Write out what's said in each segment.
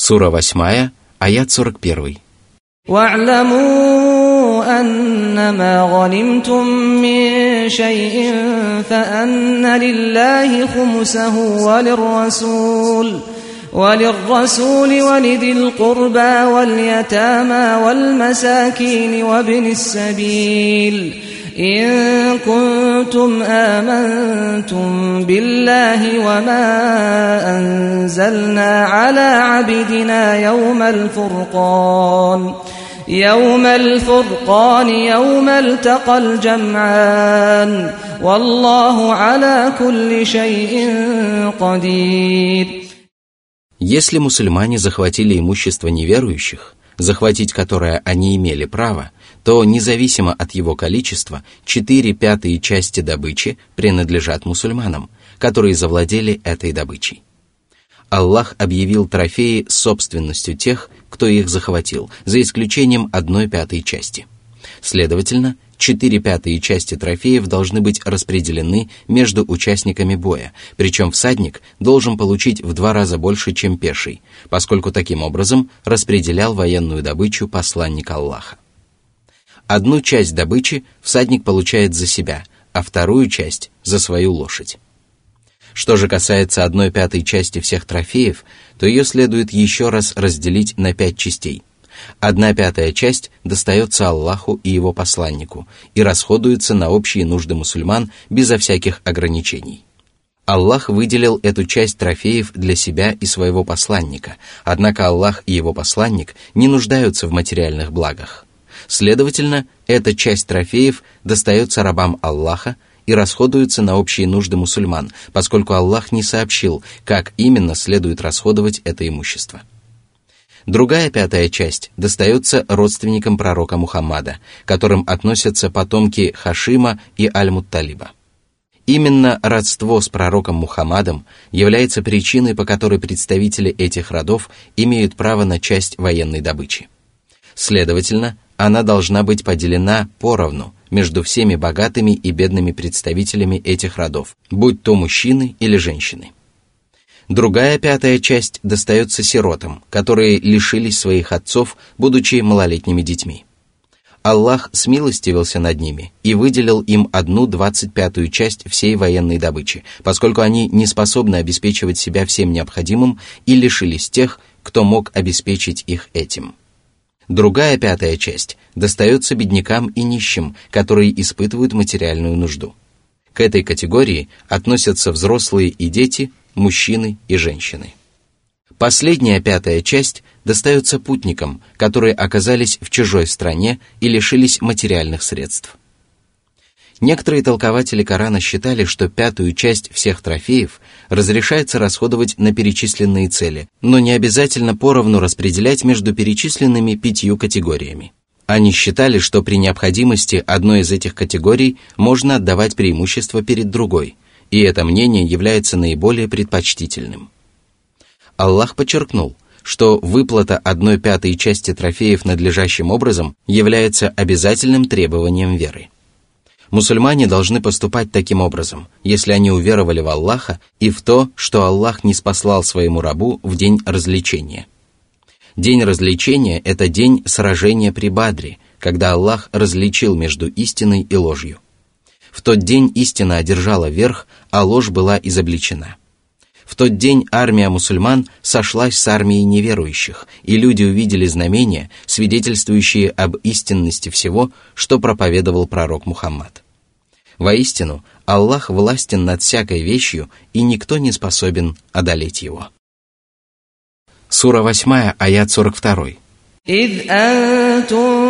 Сура 8, аят 41. واعلموا أنما غنمتم من شيء فأن لله خمسه وللرسول وللرسول ولذي القربى واليتامى والمساكين وابن السبيل إن كنتم آمنتم بالله وما أنزلنا على عبدنا يوم الفرقان يوم الفرقان يوم التقى الجمعان والله على كل شيء قدير Если мусульмане захватили имущество неверующих, захватить которое они имели право, то независимо от его количества, четыре пятые части добычи принадлежат мусульманам, которые завладели этой добычей. Аллах объявил трофеи собственностью тех, кто их захватил, за исключением одной пятой части. Следовательно, четыре пятые части трофеев должны быть распределены между участниками боя, причем всадник должен получить в два раза больше, чем пеший, поскольку таким образом распределял военную добычу посланник Аллаха. Одну часть добычи всадник получает за себя, а вторую часть – за свою лошадь. Что же касается одной пятой части всех трофеев, то ее следует еще раз разделить на пять частей. Одна пятая часть достается Аллаху и его посланнику и расходуется на общие нужды мусульман безо всяких ограничений. Аллах выделил эту часть трофеев для себя и своего посланника, однако Аллах и его посланник не нуждаются в материальных благах – Следовательно, эта часть трофеев достается рабам Аллаха и расходуется на общие нужды мусульман, поскольку Аллах не сообщил, как именно следует расходовать это имущество. Другая пятая часть достается родственникам пророка Мухаммада, которым относятся потомки Хашима и Аль-Мутталиба. Именно родство с пророком Мухаммадом является причиной, по которой представители этих родов имеют право на часть военной добычи. Следовательно, она должна быть поделена поровну между всеми богатыми и бедными представителями этих родов, будь то мужчины или женщины. Другая пятая часть достается сиротам, которые лишились своих отцов, будучи малолетними детьми. Аллах смилостивился над ними и выделил им одну двадцать пятую часть всей военной добычи, поскольку они не способны обеспечивать себя всем необходимым и лишились тех, кто мог обеспечить их этим. Другая пятая часть достается беднякам и нищим, которые испытывают материальную нужду. К этой категории относятся взрослые и дети, мужчины и женщины. Последняя пятая часть достается путникам, которые оказались в чужой стране и лишились материальных средств. Некоторые толкователи Корана считали, что пятую часть всех трофеев разрешается расходовать на перечисленные цели, но не обязательно поровну распределять между перечисленными пятью категориями. Они считали, что при необходимости одной из этих категорий можно отдавать преимущество перед другой, и это мнение является наиболее предпочтительным. Аллах подчеркнул, что выплата одной пятой части трофеев надлежащим образом является обязательным требованием веры. Мусульмане должны поступать таким образом, если они уверовали в Аллаха и в то, что Аллах не спаслал своему рабу в день развлечения. День развлечения – это день сражения при Бадре, когда Аллах различил между истиной и ложью. В тот день истина одержала верх, а ложь была изобличена. В тот день армия мусульман сошлась с армией неверующих, и люди увидели знамения, свидетельствующие об истинности всего, что проповедовал пророк Мухаммад. Воистину, Аллах властен над всякой вещью, и никто не способен одолеть его. Сура 8, аят 42. إذ أنتم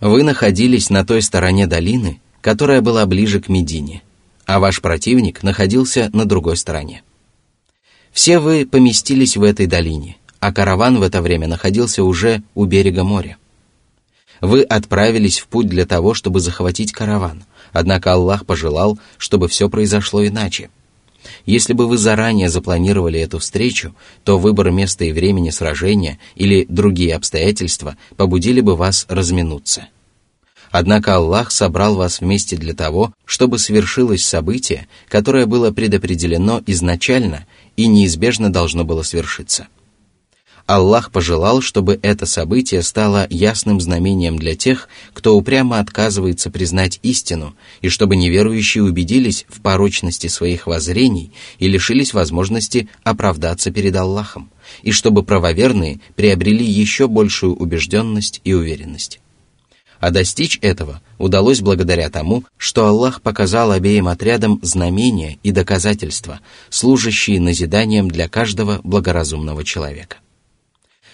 Вы находились на той стороне долины, которая была ближе к Медине, а ваш противник находился на другой стороне. Все вы поместились в этой долине, а караван в это время находился уже у берега моря. Вы отправились в путь для того, чтобы захватить караван, однако Аллах пожелал, чтобы все произошло иначе – если бы вы заранее запланировали эту встречу, то выбор места и времени сражения или другие обстоятельства побудили бы вас разминуться. Однако Аллах собрал вас вместе для того, чтобы свершилось событие, которое было предопределено изначально и неизбежно должно было свершиться – Аллах пожелал, чтобы это событие стало ясным знамением для тех, кто упрямо отказывается признать истину, и чтобы неверующие убедились в порочности своих воззрений и лишились возможности оправдаться перед Аллахом, и чтобы правоверные приобрели еще большую убежденность и уверенность. А достичь этого удалось благодаря тому, что Аллах показал обеим отрядам знамения и доказательства, служащие назиданием для каждого благоразумного человека.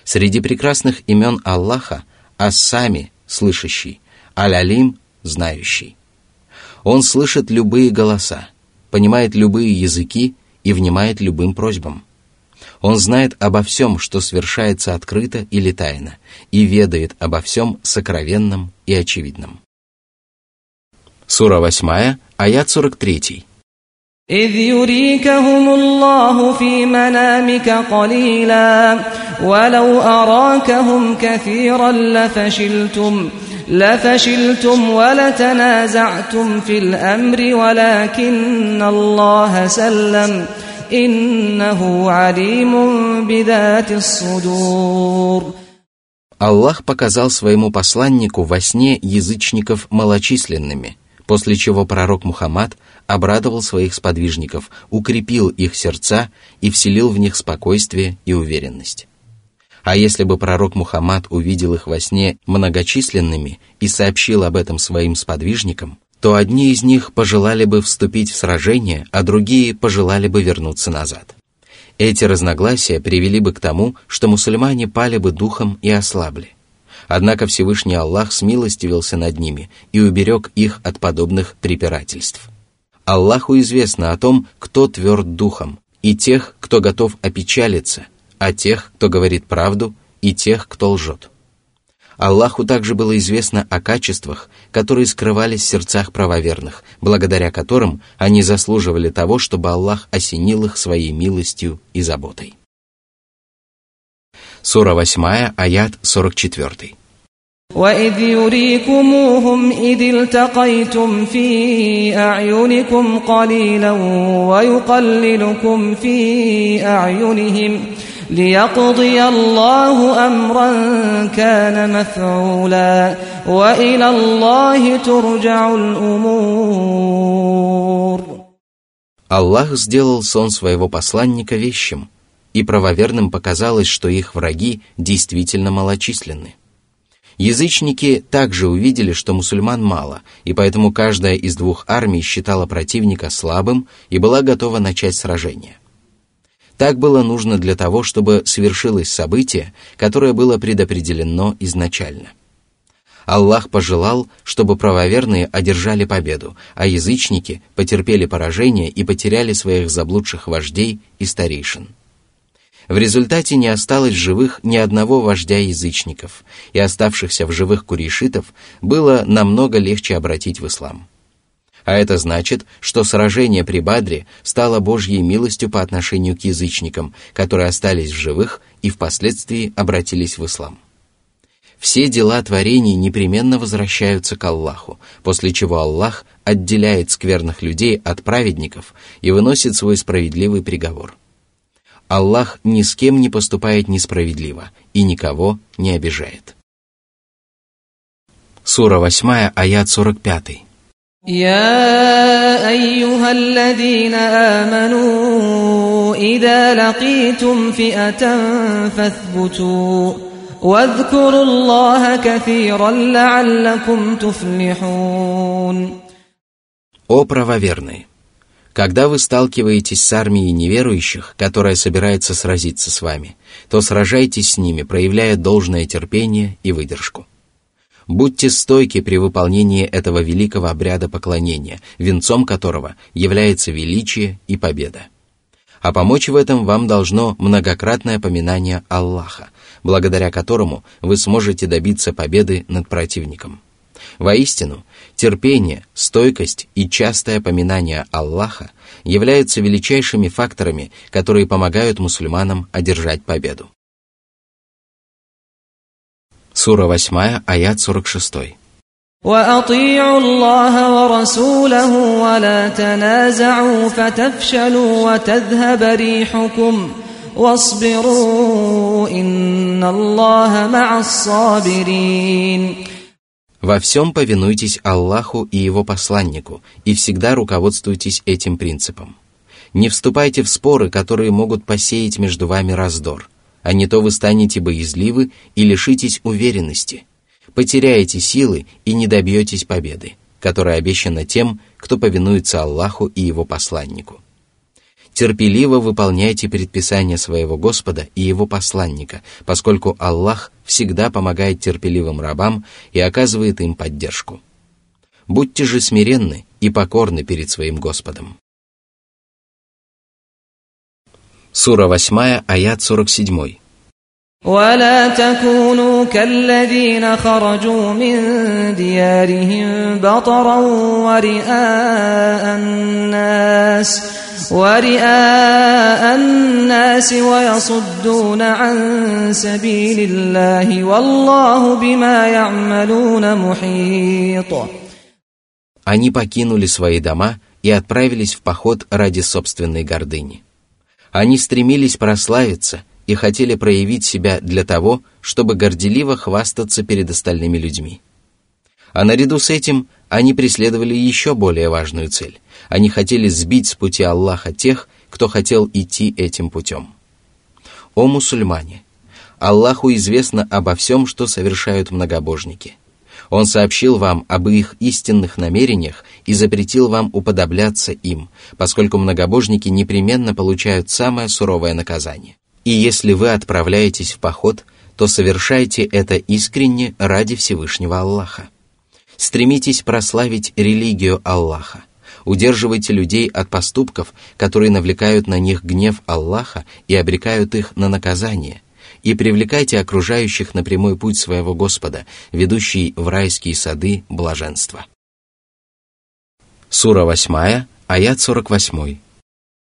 Среди прекрасных имен Аллаха Ассами – слышащий, Аль-Алим – знающий. Он слышит любые голоса, понимает любые языки и внимает любым просьбам. Он знает обо всем, что совершается открыто или тайно, и ведает обо всем сокровенном и очевидном. Сура 8, аят 43. إذ يريكهم الله في منامك قليلا ولو أراكهم كثيرا لفشلتم لفشلتم ولتنازعتم في الأمر ولكن الله سلم إنه عليم بذات الصدور Аллах показал своему посланнику во сне язычников малочисленными, после чего пророк Мухаммад обрадовал своих сподвижников, укрепил их сердца и вселил в них спокойствие и уверенность. А если бы пророк Мухаммад увидел их во сне многочисленными и сообщил об этом своим сподвижникам, то одни из них пожелали бы вступить в сражение, а другие пожелали бы вернуться назад. Эти разногласия привели бы к тому, что мусульмане пали бы духом и ослабли. Однако Всевышний Аллах смилостивился над ними и уберег их от подобных препирательств. Аллаху известно о том, кто тверд духом, и тех, кто готов опечалиться, а тех, кто говорит правду, и тех, кто лжет. Аллаху также было известно о качествах, которые скрывались в сердцах правоверных, благодаря которым они заслуживали того, чтобы Аллах осенил их своей милостью и заботой Сура 8, аят 44. وإذ يريكموهم إذ التقيتم في أعينكم قليلا ويقللكم في أعينهم ليقضي الله أمرا كان مفعولا وإلى الله ترجع الأمور Аллах сделал сон своего посланника вещим, и правоверным показалось, что их враги действительно малочисленны. Язычники также увидели, что мусульман мало, и поэтому каждая из двух армий считала противника слабым и была готова начать сражение. Так было нужно для того, чтобы свершилось событие, которое было предопределено изначально. Аллах пожелал, чтобы правоверные одержали победу, а язычники потерпели поражение и потеряли своих заблудших вождей и старейшин. В результате не осталось живых ни одного вождя язычников, и оставшихся в живых курейшитов было намного легче обратить в ислам. А это значит, что сражение при Бадре стало Божьей милостью по отношению к язычникам, которые остались в живых и впоследствии обратились в ислам. Все дела творений непременно возвращаются к Аллаху, после чего Аллах отделяет скверных людей от праведников и выносит свой справедливый приговор – Аллах ни с кем не поступает несправедливо и никого не обижает. Сура 8, аят 45. يا أيها الذين آمنوا إذا لقيتم فئة فاثبتوا واذكروا الله كثيرا لعلكم تفلحون О правоверные! Когда вы сталкиваетесь с армией неверующих, которая собирается сразиться с вами, то сражайтесь с ними, проявляя должное терпение и выдержку. Будьте стойки при выполнении этого великого обряда поклонения, венцом которого является величие и победа. А помочь в этом вам должно многократное поминание Аллаха, благодаря которому вы сможете добиться победы над противником. Воистину, терпение, стойкость и частое поминание Аллаха являются величайшими факторами, которые помогают мусульманам одержать победу. Сура 8, аят 46. وأطيعوا الله ورسوله ولا تنازعوا فتفشلوا وتذهب ريحكم واصبروا إن الله مع الصابرين во всем повинуйтесь Аллаху и Его посланнику и всегда руководствуйтесь этим принципом. Не вступайте в споры, которые могут посеять между вами раздор, а не то вы станете боязливы и лишитесь уверенности, потеряете силы и не добьетесь победы, которая обещана тем, кто повинуется Аллаху и Его посланнику терпеливо выполняйте предписания своего Господа и Его посланника, поскольку Аллах всегда помогает терпеливым рабам и оказывает им поддержку. Будьте же смиренны и покорны перед своим Господом. Сура 8, аят 47. ولا تكونوا كالذين خرجوا من ديارهم بطرا ورئاء الناس ورئاء الناس ويصدون عن سبيل الله والله بما يعملون محيط Они покинули свои дома и отправились в поход ради собственной гордыни. Они стремились прославиться и хотели проявить себя для того, чтобы горделиво хвастаться перед остальными людьми. А наряду с этим они преследовали еще более важную цель. Они хотели сбить с пути Аллаха тех, кто хотел идти этим путем. О мусульмане! Аллаху известно обо всем, что совершают многобожники. Он сообщил вам об их истинных намерениях и запретил вам уподобляться им, поскольку многобожники непременно получают самое суровое наказание. И если вы отправляетесь в поход, то совершайте это искренне ради Всевышнего Аллаха. Стремитесь прославить религию Аллаха. Удерживайте людей от поступков, которые навлекают на них гнев Аллаха и обрекают их на наказание. И привлекайте окружающих на прямой путь своего Господа, ведущий в райские сады блаженства. Сура 8, аят 48.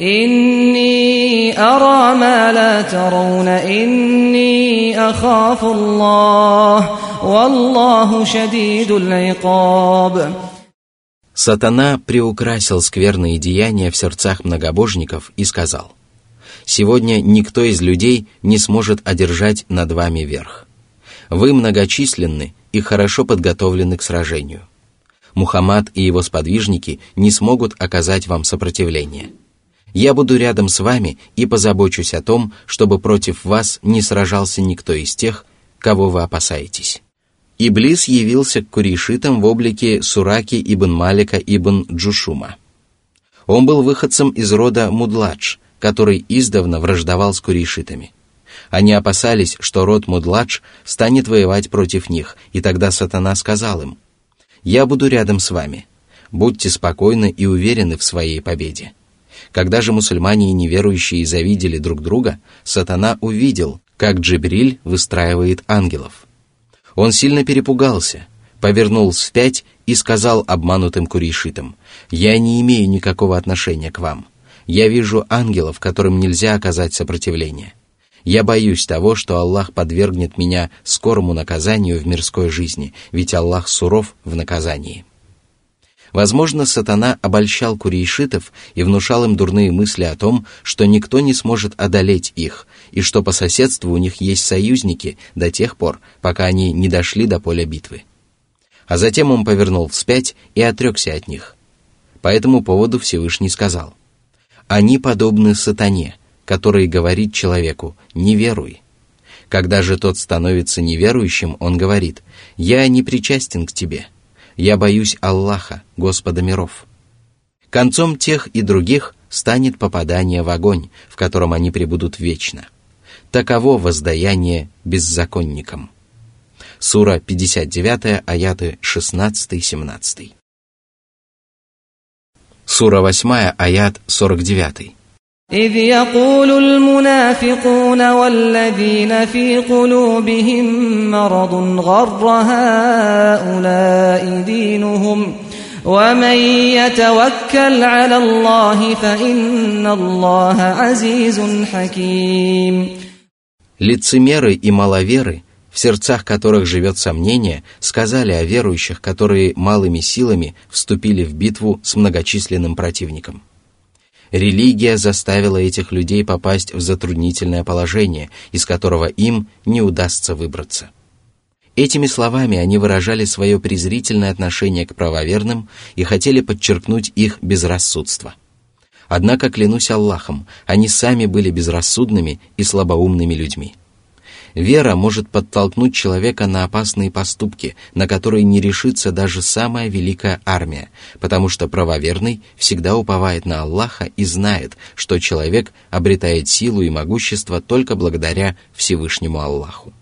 إني أرى ما لا ترون إني أخاف الله والله شديد العقاب Сатана приукрасил скверные деяния в сердцах многобожников и сказал, «Сегодня никто из людей не сможет одержать над вами верх. Вы многочисленны и хорошо подготовлены к сражению. Мухаммад и его сподвижники не смогут оказать вам сопротивление. Я буду рядом с вами и позабочусь о том, чтобы против вас не сражался никто из тех, кого вы опасаетесь». Иблис явился к курейшитам в облике Сураки ибн Малика ибн Джушума. Он был выходцем из рода Мудладж, который издавна враждовал с курейшитами. Они опасались, что род Мудладж станет воевать против них, и тогда сатана сказал им, «Я буду рядом с вами. Будьте спокойны и уверены в своей победе». Когда же мусульмане и неверующие завидели друг друга, сатана увидел, как Джибриль выстраивает ангелов – он сильно перепугался, повернул вспять и сказал обманутым курейшитам, «Я не имею никакого отношения к вам. Я вижу ангелов, которым нельзя оказать сопротивление. Я боюсь того, что Аллах подвергнет меня скорому наказанию в мирской жизни, ведь Аллах суров в наказании». Возможно, сатана обольщал курейшитов и внушал им дурные мысли о том, что никто не сможет одолеть их, и что по соседству у них есть союзники до тех пор, пока они не дошли до поля битвы. А затем он повернул вспять и отрекся от них. По этому поводу Всевышний сказал, «Они подобны сатане, который говорит человеку, не веруй». Когда же тот становится неверующим, он говорит, «Я не причастен к тебе, я боюсь Аллаха, Господа миров». Концом тех и других станет попадание в огонь, в котором они пребудут вечно. Таково воздаяние беззаконникам. Сура 59, аяты 16-17. Сура 8, аят 49. إذ يقول المنافقون والذين في قلوبهم مرض غر هؤلاء دينهم ومن يتوكل على الله فإن الله عزيز حكيم Лицемеры и маловеры, в сердцах которых живет сомнение, сказали о верующих, которые малыми силами вступили в битву с многочисленным противником. Религия заставила этих людей попасть в затруднительное положение, из которого им не удастся выбраться. Этими словами они выражали свое презрительное отношение к правоверным и хотели подчеркнуть их безрассудство. Однако, клянусь Аллахом, они сами были безрассудными и слабоумными людьми. Вера может подтолкнуть человека на опасные поступки, на которые не решится даже самая великая армия, потому что правоверный всегда уповает на Аллаха и знает, что человек обретает силу и могущество только благодаря Всевышнему Аллаху.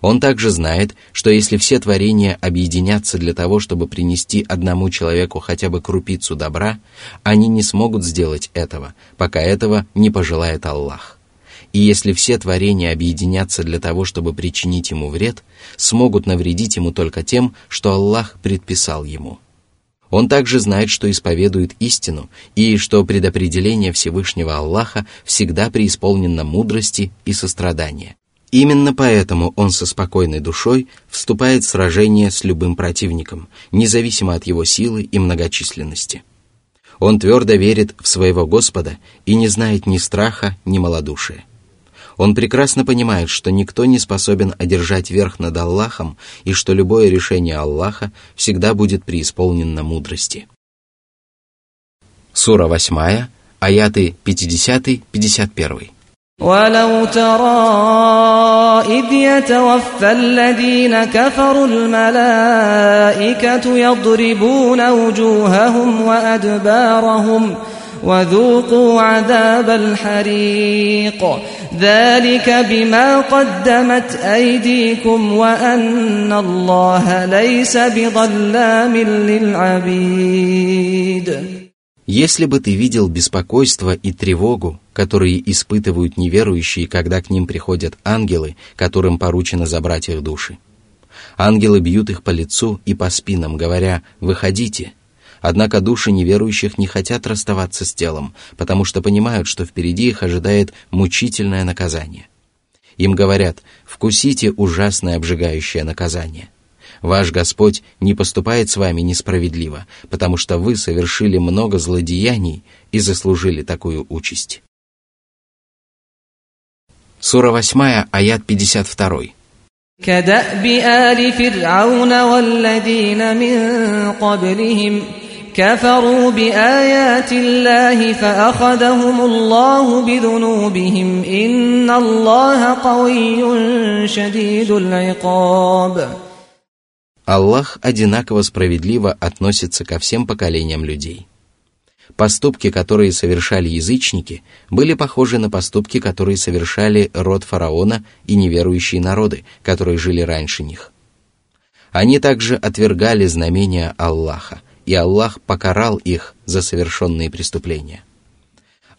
Он также знает, что если все творения объединятся для того, чтобы принести одному человеку хотя бы крупицу добра, они не смогут сделать этого, пока этого не пожелает Аллах и если все творения объединятся для того, чтобы причинить ему вред, смогут навредить ему только тем, что Аллах предписал ему. Он также знает, что исповедует истину, и что предопределение Всевышнего Аллаха всегда преисполнено мудрости и сострадания. Именно поэтому он со спокойной душой вступает в сражение с любым противником, независимо от его силы и многочисленности. Он твердо верит в своего Господа и не знает ни страха, ни малодушия. Он прекрасно понимает, что никто не способен одержать верх над Аллахом и что любое решение Аллаха всегда будет преисполнено мудрости. Сура 8, аяты 50-51. ولو ترى إذ يتوفى الذين كفروا الملائكة يضربون وجوههم وأدبارهم وذوقوا عذاب الحريق ذلك بما قدمت أيديكم وأن الله ليس بظلام للعبيد Если бы ты видел беспокойство и тревогу, которые испытывают неверующие, когда к ним приходят ангелы, которым поручено забрать их души. Ангелы бьют их по лицу и по спинам, говоря «Выходите», Однако души неверующих не хотят расставаться с телом, потому что понимают, что впереди их ожидает мучительное наказание. Им говорят «вкусите ужасное обжигающее наказание». Ваш Господь не поступает с вами несправедливо, потому что вы совершили много злодеяний и заслужили такую участь. Сура 8, аят 52. كدأب آل فرعون والذين من قبلهم كفروا بآيات الله فأخذهم الله بذنوبهم إن الله قوي شديد العقاب Аллах одинаково справедливо относится ко всем поколениям людей. Поступки, которые совершали язычники, были похожи на поступки, которые совершали род фараона и неверующие народы, которые жили раньше них. Они также отвергали знамения Аллаха – и Аллах покарал их за совершенные преступления.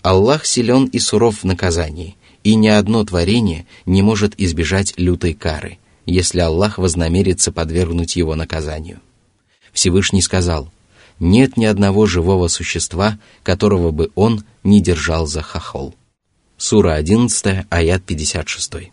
Аллах силен и суров в наказании, и ни одно творение не может избежать лютой кары, если Аллах вознамерится подвергнуть его наказанию. Всевышний сказал, нет ни одного живого существа, которого бы он не держал за хохол. Сура 11, аят 56.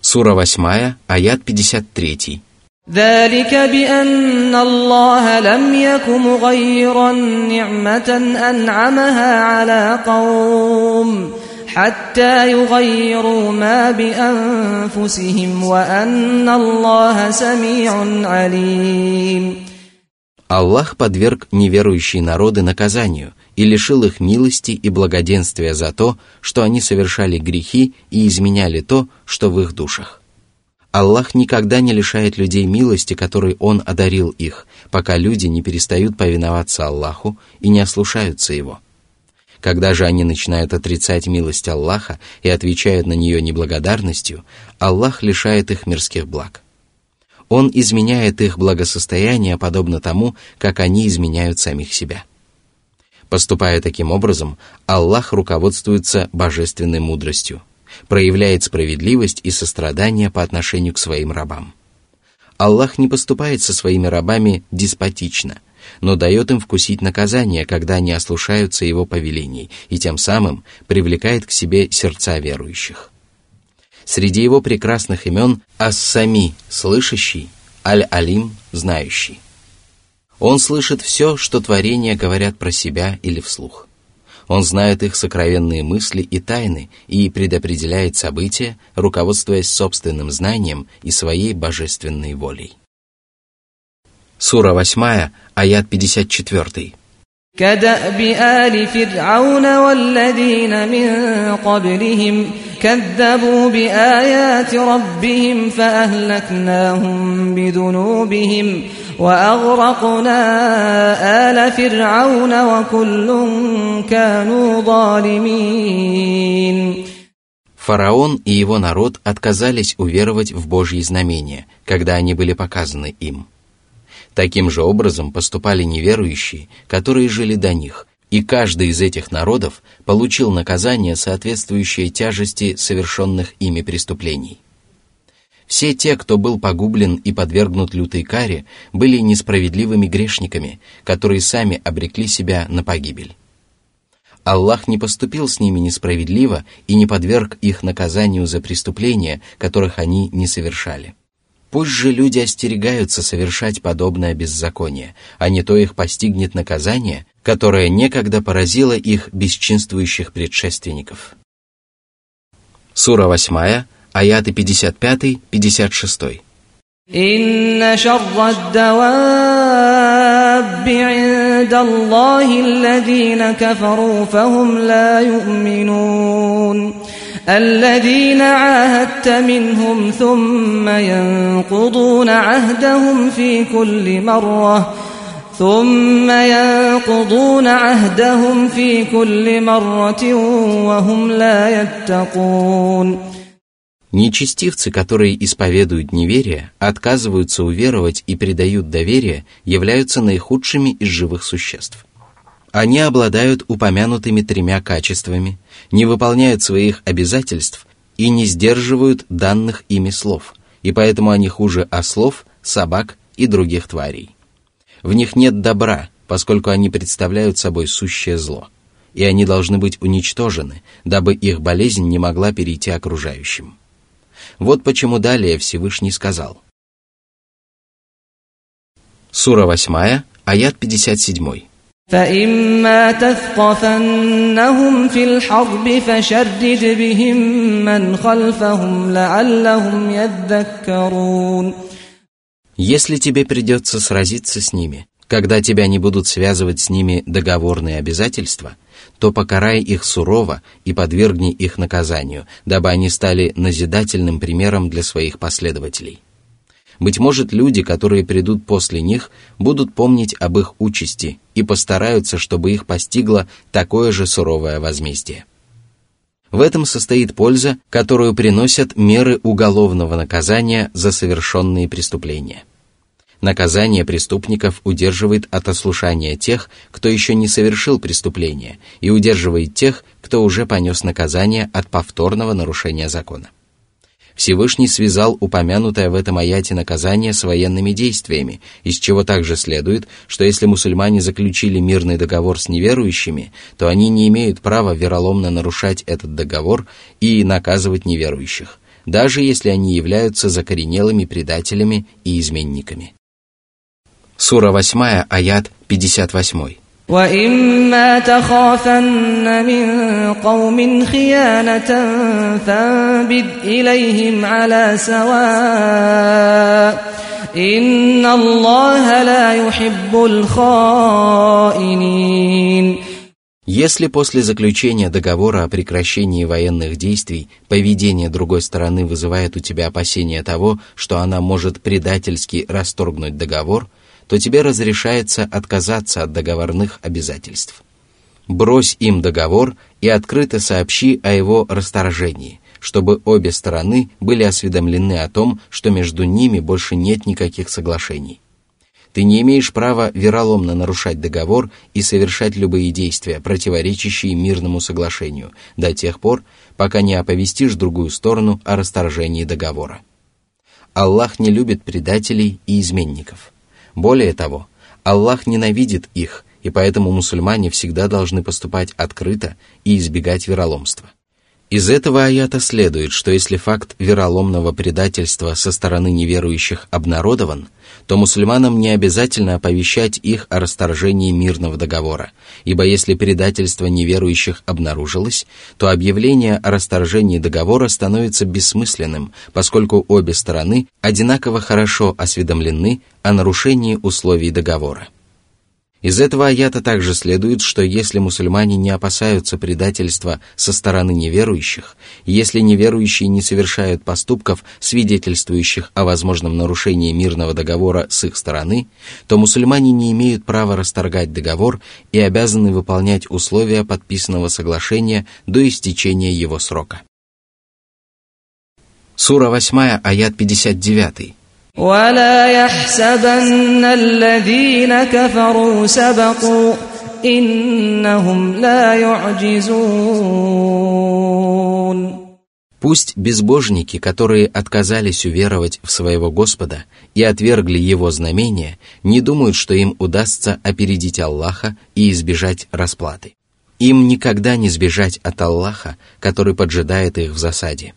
Сура 8, аят 53. ذلك بأن الله لم يك مغيرا نعمة أنعمها على قوم حتى يغيروا ما بأنفسهم وأن الله سميع عليم Аллах подверг неверующие народы наказанию и лишил их милости и благоденствия за то, что они совершали грехи и изменяли то, что в их душах. Аллах никогда не лишает людей милости, которой Он одарил их, пока люди не перестают повиноваться Аллаху и не ослушаются Его. Когда же они начинают отрицать милость Аллаха и отвечают на нее неблагодарностью, Аллах лишает их мирских благ – он изменяет их благосостояние подобно тому, как они изменяют самих себя. Поступая таким образом, Аллах руководствуется божественной мудростью, проявляет справедливость и сострадание по отношению к своим рабам. Аллах не поступает со своими рабами деспотично, но дает им вкусить наказание, когда они ослушаются его повелений, и тем самым привлекает к себе сердца верующих. Среди его прекрасных имен Ас-Сами – слышащий, Аль-Алим – знающий. Он слышит все, что творения говорят про себя или вслух. Он знает их сокровенные мысли и тайны и предопределяет события, руководствуясь собственным знанием и своей божественной волей. Сура 8, аят 54. كداب ال فرعون والذين من قبلهم كذبوا بايات ربهم فاهلكناهم بذنوبهم واغرقنا ال فرعون وكل كانوا ظالمين Фараон и его народ отказались уверовать в Божьи знамения, когда они были показаны им – Таким же образом поступали неверующие, которые жили до них, и каждый из этих народов получил наказание, соответствующее тяжести совершенных ими преступлений. Все те, кто был погублен и подвергнут лютой каре, были несправедливыми грешниками, которые сами обрекли себя на погибель. Аллах не поступил с ними несправедливо и не подверг их наказанию за преступления, которых они не совершали. Пусть же люди остерегаются совершать подобное беззаконие, а не то их постигнет наказание, которое некогда поразило их бесчинствующих предшественников. Сура 8, аяты 55-56. إن شر الدواب عند الله الذين كفروا فهم لا يؤمنون الذين عاهدت منهم ثم ينقضون عهدهم في كل مرة ثم ينقضون عهدهم في كل مرة وهم لا يتقون Нечестивцы, которые исповедуют неверие, отказываются уверовать и предают доверие, являются наихудшими из живых существ. Они обладают упомянутыми тремя качествами, не выполняют своих обязательств и не сдерживают данных ими слов, и поэтому они хуже ослов, собак и других тварей. В них нет добра, поскольку они представляют собой сущее зло, и они должны быть уничтожены, дабы их болезнь не могла перейти окружающим. Вот почему далее Всевышний сказал. Сура 8, аят 57. فإما تثقفنهم في الحرب فشرد بهم من خلفهم لعلهم يذكرون Если тебе придется сразиться с ними, когда тебя не будут связывать с ними договорные обязательства, то покарай их сурово и подвергни их наказанию, дабы они стали назидательным примером для своих последователей. Быть может, люди, которые придут после них, будут помнить об их участи и постараются, чтобы их постигло такое же суровое возмездие. В этом состоит польза, которую приносят меры уголовного наказания за совершенные преступления. Наказание преступников удерживает от ослушания тех, кто еще не совершил преступления, и удерживает тех, кто уже понес наказание от повторного нарушения закона. Всевышний связал упомянутое в этом аяте наказание с военными действиями, из чего также следует, что если мусульмане заключили мирный договор с неверующими, то они не имеют права вероломно нарушать этот договор и наказывать неверующих, даже если они являются закоренелыми предателями и изменниками. Сура 8, аят 58. وإما تخافن من قوم خيانة فانبذ إليهم على سواء إن الله لا يحب الخائنين Если после заключения договора о прекращении военных действий поведение другой стороны вызывает у тебя опасение того, что она может предательски расторгнуть договор, то тебе разрешается отказаться от договорных обязательств. Брось им договор и открыто сообщи о его расторжении, чтобы обе стороны были осведомлены о том, что между ними больше нет никаких соглашений. Ты не имеешь права вероломно нарушать договор и совершать любые действия, противоречащие мирному соглашению, до тех пор, пока не оповестишь другую сторону о расторжении договора. Аллах не любит предателей и изменников. Более того, Аллах ненавидит их, и поэтому мусульмане всегда должны поступать открыто и избегать вероломства. Из этого аята следует, что если факт вероломного предательства со стороны неверующих обнародован, то мусульманам не обязательно оповещать их о расторжении мирного договора, ибо если предательство неверующих обнаружилось, то объявление о расторжении договора становится бессмысленным, поскольку обе стороны одинаково хорошо осведомлены о нарушении условий договора. Из этого аята также следует, что если мусульмане не опасаются предательства со стороны неверующих, если неверующие не совершают поступков, свидетельствующих о возможном нарушении мирного договора с их стороны, то мусульмане не имеют права расторгать договор и обязаны выполнять условия подписанного соглашения до истечения его срока. Сура 8, аят 59. ولا يحسبن الذين كفروا سبقوا إنهم لا يعجزون Пусть безбожники, которые отказались уверовать в своего Господа и отвергли Его знамения, не думают, что им удастся опередить Аллаха и избежать расплаты. Им никогда не сбежать от Аллаха, который поджидает их в засаде.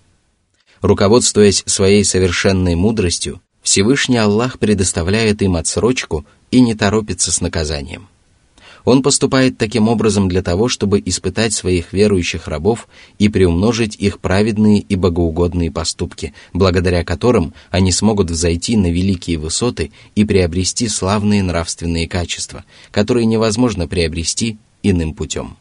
Руководствуясь своей совершенной мудростью, Всевышний Аллах предоставляет им отсрочку и не торопится с наказанием. Он поступает таким образом для того, чтобы испытать своих верующих рабов и приумножить их праведные и богоугодные поступки, благодаря которым они смогут взойти на великие высоты и приобрести славные нравственные качества, которые невозможно приобрести иным путем.